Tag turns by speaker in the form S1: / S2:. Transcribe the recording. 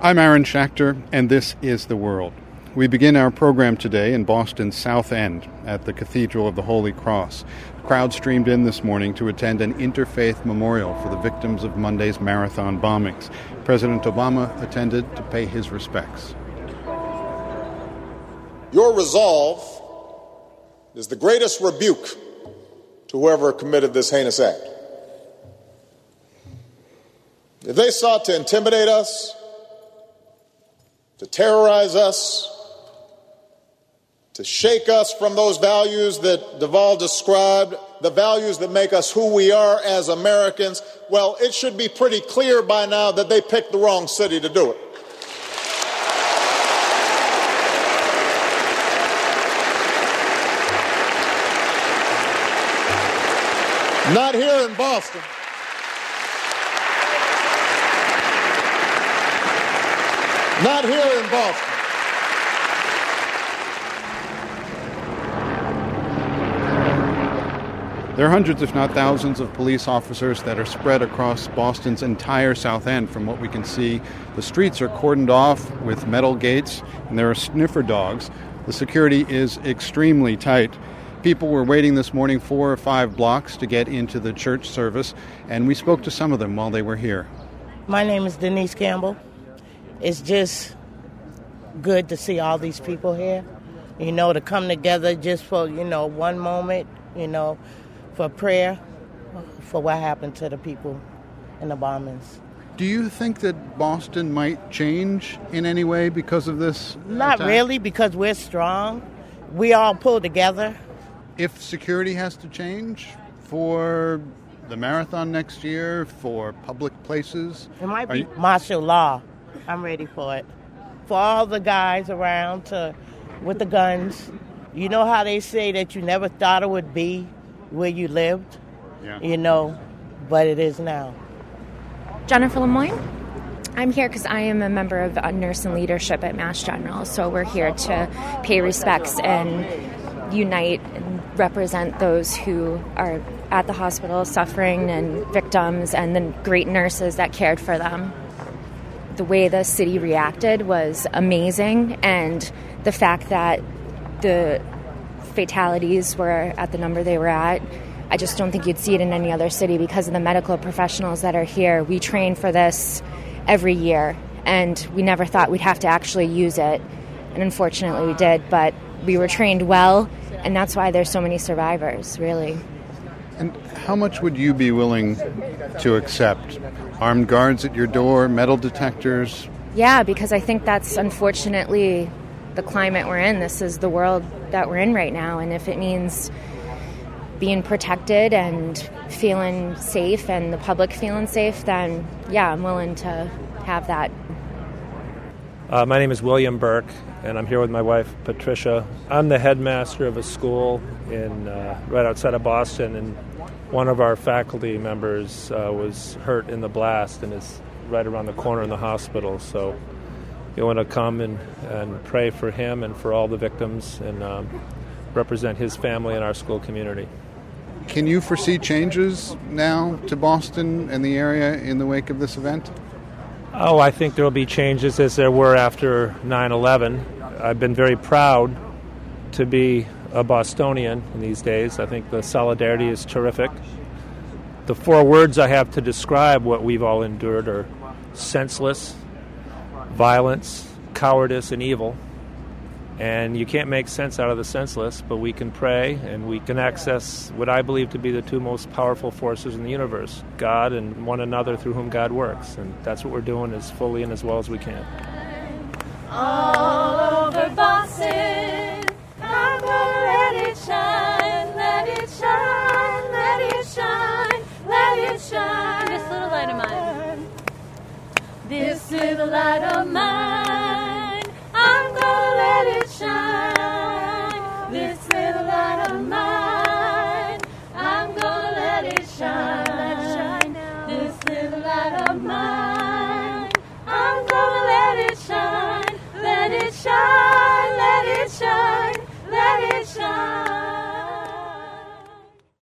S1: I'm Aaron Schachter, and this is The World. We begin our program today in Boston's South End at the Cathedral of the Holy Cross. A crowd streamed in this morning to attend an interfaith memorial for the victims of Monday's marathon bombings. President Obama attended to pay his respects.
S2: Your resolve is the greatest rebuke to whoever committed this heinous act. If they sought to intimidate us, to terrorize us, to shake us from those values that Deval described, the values that make us who we are as Americans, well, it should be pretty clear by now that they picked the wrong city to do it. Not here in Boston. Not here in Boston.
S1: There are hundreds, if not thousands, of police officers that are spread across Boston's entire South End. From what we can see, the streets are cordoned off with metal gates, and there are sniffer dogs. The security is extremely tight. People were waiting this morning four or five blocks to get into the church service, and we spoke to some of them while they were here.
S3: My name is Denise Campbell. It's just good to see all these people here, you know, to come together just for, you know, one moment, you know, for prayer for what happened to the people in the bombings.
S1: Do you think that Boston might change in any way because of this?
S3: Not
S1: attack?
S3: really, because we're strong. We all pull together.
S1: If security has to change for the marathon next year, for public places,
S3: it might be
S1: you-
S3: martial law. I'm ready for it. For all the guys around to with the guns. You know how they say that you never thought it would be where you lived?
S1: Yeah.
S3: You know, but it is now.
S4: Jennifer Lemoyne. I'm here because I am a member of uh, Nurse and Leadership at Mass General. So we're here to pay respects and unite and represent those who are at the hospital suffering and victims and the great nurses that cared for them. The way the city reacted was amazing, and the fact that the fatalities were at the number they were at. I just don't think you'd see it in any other city because of the medical professionals that are here. We train for this every year, and we never thought we'd have to actually use it. And unfortunately, we did, but we were trained well, and that's why there's so many survivors, really.
S1: And how much would you be willing to accept? Armed guards at your door, metal detectors?
S4: Yeah, because I think that's unfortunately the climate we're in. This is the world that we're in right now, and if it means being protected and feeling safe and the public feeling safe, then yeah, I'm willing to have that.
S5: Uh, my name is William Burke, and I'm here with my wife Patricia. I'm the headmaster of a school in uh, right outside of Boston, and one of our faculty members uh, was hurt in the blast and is right around the corner in the hospital. So you want to come and, and pray for him and for all the victims and um, represent his family and our school community.
S1: Can you foresee changes now to Boston and the area in the wake of this event?
S5: Oh, I think there will be changes as there were after 9 11. I've been very proud to be a Bostonian in these days. I think the solidarity is terrific. The four words I have to describe what we've all endured are senseless, violence, cowardice, and evil. And you can't make sense out of the senseless, but we can pray and we can access what I believe to be the two most powerful forces in the universe God and one another through whom God works. And that's what we're doing as fully and as well as we can.
S6: All over Boston, I'm gonna let it shine, let it shine, let it shine, let it shine. This little light of mine. This little light of mine, This little light of mine,